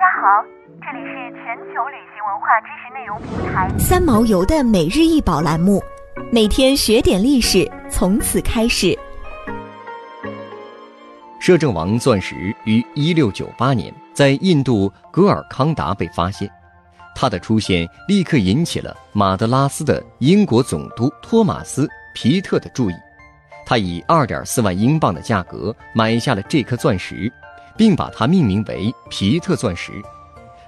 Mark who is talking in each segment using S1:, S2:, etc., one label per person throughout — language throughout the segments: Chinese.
S1: 家好，这里是全球旅行文化知识内容平台
S2: 三毛游的每日一宝栏目，每天学点历史，从此开始。
S3: 摄政王钻石于一六九八年在印度格尔康达被发现，它的出现立刻引起了马德拉斯的英国总督托马斯皮特的注意，他以二点四万英镑的价格买下了这颗钻石。并把它命名为皮特钻石。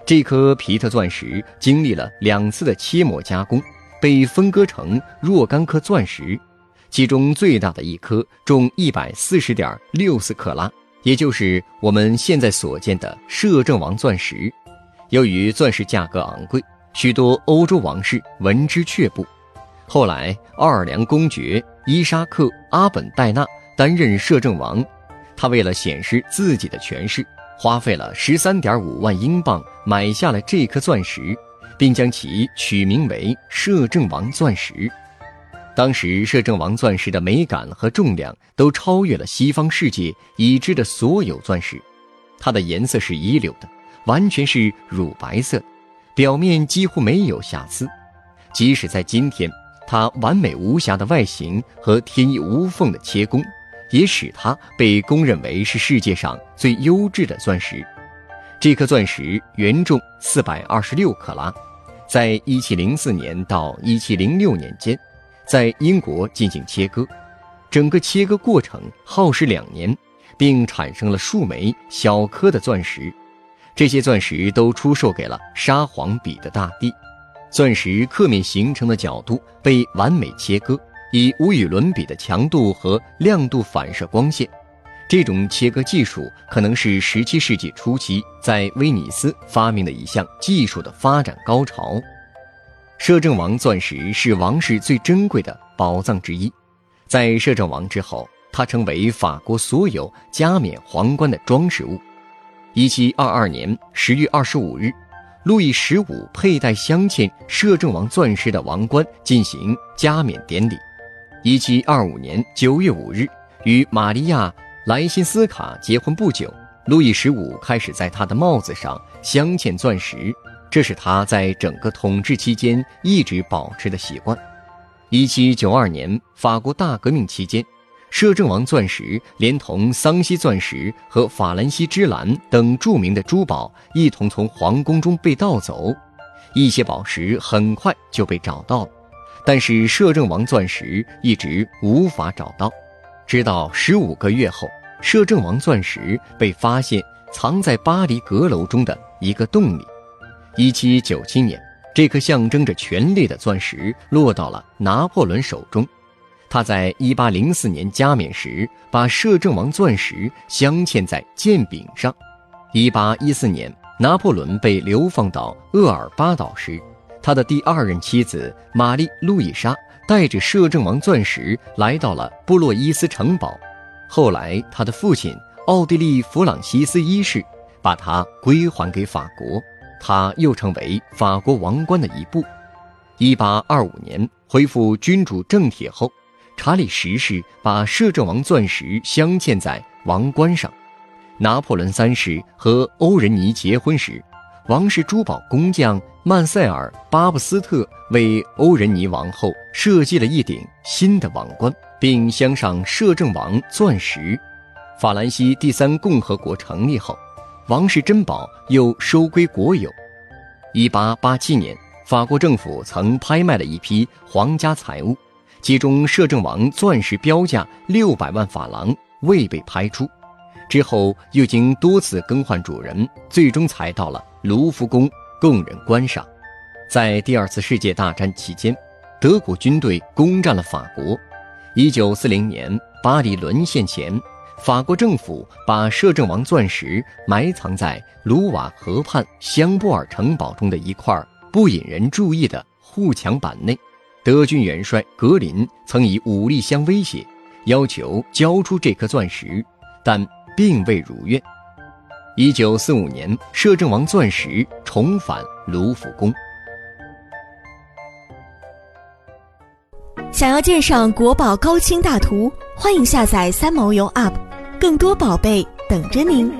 S3: 这颗皮特钻石经历了两次的切磨加工，被分割成若干颗钻石，其中最大的一颗重一百四十点六四克拉，也就是我们现在所见的摄政王钻石。由于钻石价格昂贵，许多欧洲王室闻之却步。后来，奥尔良公爵伊沙克·阿本戴纳担任摄政王。他为了显示自己的权势，花费了十三点五万英镑买下了这颗钻石，并将其取名为“摄政王钻石”。当时，摄政王钻石的美感和重量都超越了西方世界已知的所有钻石。它的颜色是一流的，完全是乳白色，表面几乎没有瑕疵。即使在今天，它完美无瑕的外形和天衣无缝的切工。也使它被公认为是世界上最优质的钻石。这颗钻石原重四百二十六克拉，在一七零四年到一七零六年间，在英国进行切割，整个切割过程耗时两年，并产生了数枚小颗的钻石。这些钻石都出售给了沙皇彼得大帝。钻石刻面形成的角度被完美切割。以无与伦比的强度和亮度反射光线，这种切割技术可能是17世纪初期在威尼斯发明的一项技术的发展高潮。摄政王钻石是王室最珍贵的宝藏之一，在摄政王之后，它成为法国所有加冕皇冠的装饰物。1722年10月25日，路易十五佩戴镶嵌摄政王钻石的王冠进行加冕典礼。一七二五年九月五日，与玛利亚·莱辛斯卡结婚不久，路易十五开始在他的帽子上镶嵌钻石，这是他在整个统治期间一直保持的习惯。一七九二年，法国大革命期间，摄政王钻石连同桑西钻石和法兰西之蓝等著名的珠宝一同从皇宫中被盗走，一些宝石很快就被找到了。但是摄政王钻石一直无法找到，直到十五个月后，摄政王钻石被发现藏在巴黎阁楼中的一个洞里。一七九七年，这颗象征着权力的钻石落到了拿破仑手中。他在一八零四年加冕时，把摄政王钻石镶嵌在剑柄上。一八一四年，拿破仑被流放到厄尔巴岛时。他的第二任妻子玛丽·路易莎带着摄政王钻石来到了布洛伊斯城堡，后来他的父亲奥地利弗朗西斯一世把它归还给法国，他又成为法国王冠的一部。1825年恢复君主政体后，查理十世把摄政王钻石镶嵌在王冠上。拿破仑三世和欧仁妮结婚时。王室珠宝工匠曼塞尔·巴布斯特为欧仁妮王后设计了一顶新的王冠，并镶上摄政王钻石。法兰西第三共和国成立后，王室珍宝又收归国有。1887年，法国政府曾拍卖了一批皇家财物，其中摄政王钻石标价600万法郎未被拍出。之后又经多次更换主人，最终才到了卢浮宫供人观赏。在第二次世界大战期间，德国军队攻占了法国。一九四零年，巴黎沦陷前，法国政府把摄政王钻石埋藏在卢瓦河畔香布尔城堡中的一块不引人注意的护墙板内。德军元帅格林曾以武力相威胁，要求交出这颗钻石，但。并未如愿。一九四五年，摄政王钻石重返卢浮宫。
S2: 想要鉴赏国宝高清大图，欢迎下载三毛游 App，更多宝贝等着您。